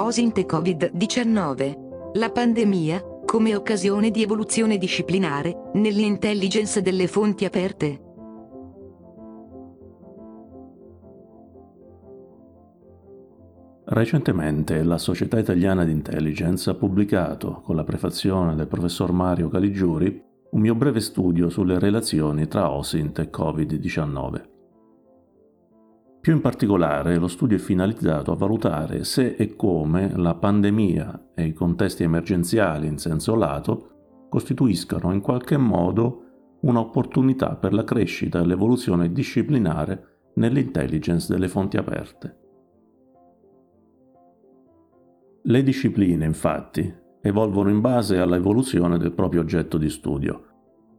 OSINT e Covid-19. La pandemia, come occasione di evoluzione disciplinare, nell'intelligence delle fonti aperte. Recentemente la Società Italiana di Intelligence ha pubblicato, con la prefazione del professor Mario Caligiuri, un mio breve studio sulle relazioni tra OSINT e Covid-19. Più in particolare, lo studio è finalizzato a valutare se e come la pandemia e i contesti emergenziali in senso lato costituiscano in qualche modo un'opportunità per la crescita e l'evoluzione disciplinare nell'intelligence delle fonti aperte. Le discipline, infatti, evolvono in base all'evoluzione del proprio oggetto di studio,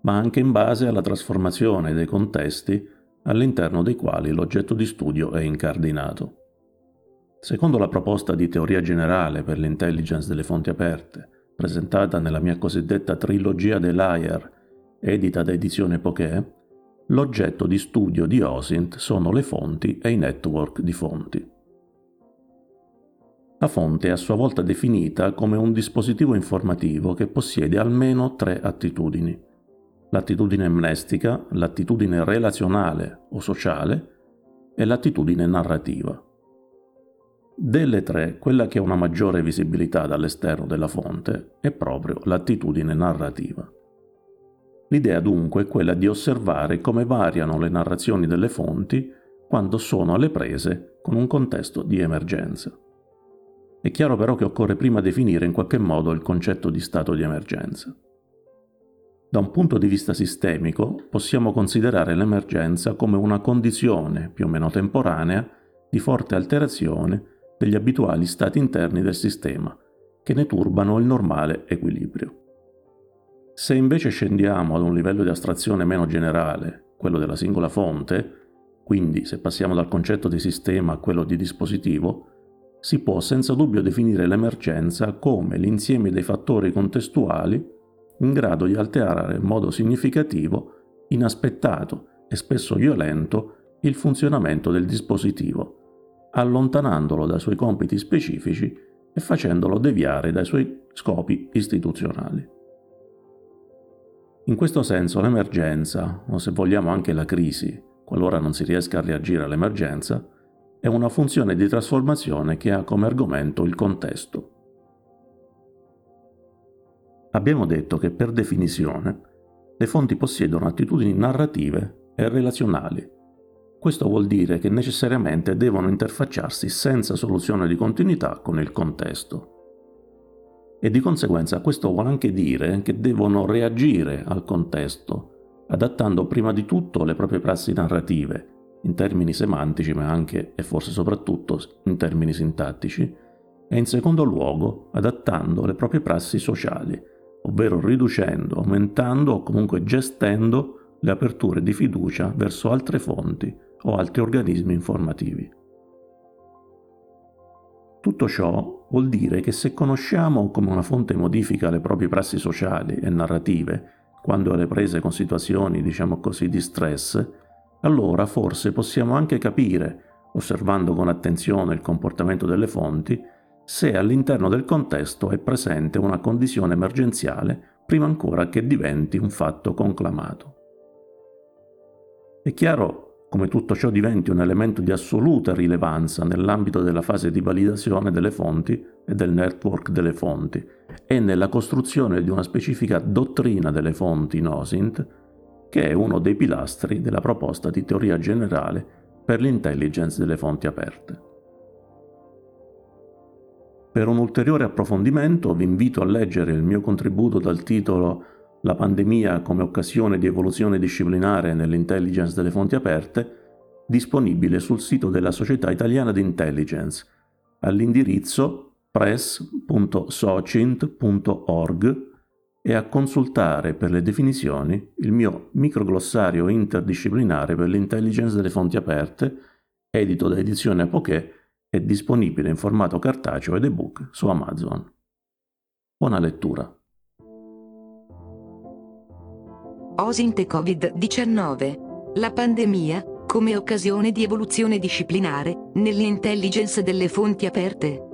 ma anche in base alla trasformazione dei contesti all'interno dei quali l'oggetto di studio è incardinato. Secondo la proposta di teoria generale per l'intelligence delle fonti aperte, presentata nella mia cosiddetta trilogia dell'AIR, edita da edizione Poké, l'oggetto di studio di OSINT sono le fonti e i network di fonti. La fonte è a sua volta definita come un dispositivo informativo che possiede almeno tre attitudini l'attitudine amnestica, l'attitudine relazionale o sociale e l'attitudine narrativa. Delle tre, quella che ha una maggiore visibilità dall'esterno della fonte è proprio l'attitudine narrativa. L'idea dunque è quella di osservare come variano le narrazioni delle fonti quando sono alle prese con un contesto di emergenza. È chiaro però che occorre prima definire in qualche modo il concetto di stato di emergenza. Da un punto di vista sistemico, possiamo considerare l'emergenza come una condizione, più o meno temporanea, di forte alterazione degli abituali stati interni del sistema, che ne turbano il normale equilibrio. Se invece scendiamo ad un livello di astrazione meno generale, quello della singola fonte, quindi se passiamo dal concetto di sistema a quello di dispositivo, si può senza dubbio definire l'emergenza come l'insieme dei fattori contestuali in grado di alterare in modo significativo, inaspettato e spesso violento il funzionamento del dispositivo, allontanandolo dai suoi compiti specifici e facendolo deviare dai suoi scopi istituzionali. In questo senso l'emergenza, o se vogliamo anche la crisi, qualora non si riesca a reagire all'emergenza, è una funzione di trasformazione che ha come argomento il contesto. Abbiamo detto che per definizione le fonti possiedono attitudini narrative e relazionali. Questo vuol dire che necessariamente devono interfacciarsi senza soluzione di continuità con il contesto. E di conseguenza questo vuole anche dire che devono reagire al contesto, adattando prima di tutto le proprie prassi narrative, in termini semantici ma anche e forse soprattutto in termini sintattici, e in secondo luogo adattando le proprie prassi sociali, ovvero riducendo, aumentando o comunque gestendo le aperture di fiducia verso altre fonti o altri organismi informativi. Tutto ciò vuol dire che se conosciamo come una fonte modifica le proprie prassi sociali e narrative, quando alle prese con situazioni, diciamo così, di stress, allora forse possiamo anche capire, osservando con attenzione il comportamento delle fonti, se all'interno del contesto è presente una condizione emergenziale prima ancora che diventi un fatto conclamato. È chiaro come tutto ciò diventi un elemento di assoluta rilevanza nell'ambito della fase di validazione delle fonti e del network delle fonti e nella costruzione di una specifica dottrina delle fonti in OSINT, che è uno dei pilastri della proposta di teoria generale per l'intelligence delle fonti aperte. Per un ulteriore approfondimento vi invito a leggere il mio contributo dal titolo La pandemia come occasione di evoluzione disciplinare nell'intelligence delle fonti aperte, disponibile sul sito della Società Italiana di Intelligence, all'indirizzo press.socint.org e a consultare per le definizioni il mio microglossario interdisciplinare per l'intelligence delle fonti aperte, edito da edizione Apoché è disponibile in formato cartaceo ed ebook su Amazon. Buona lettura. Osinte Covid-19. La pandemia come occasione di evoluzione disciplinare nell'intelligence delle fonti aperte.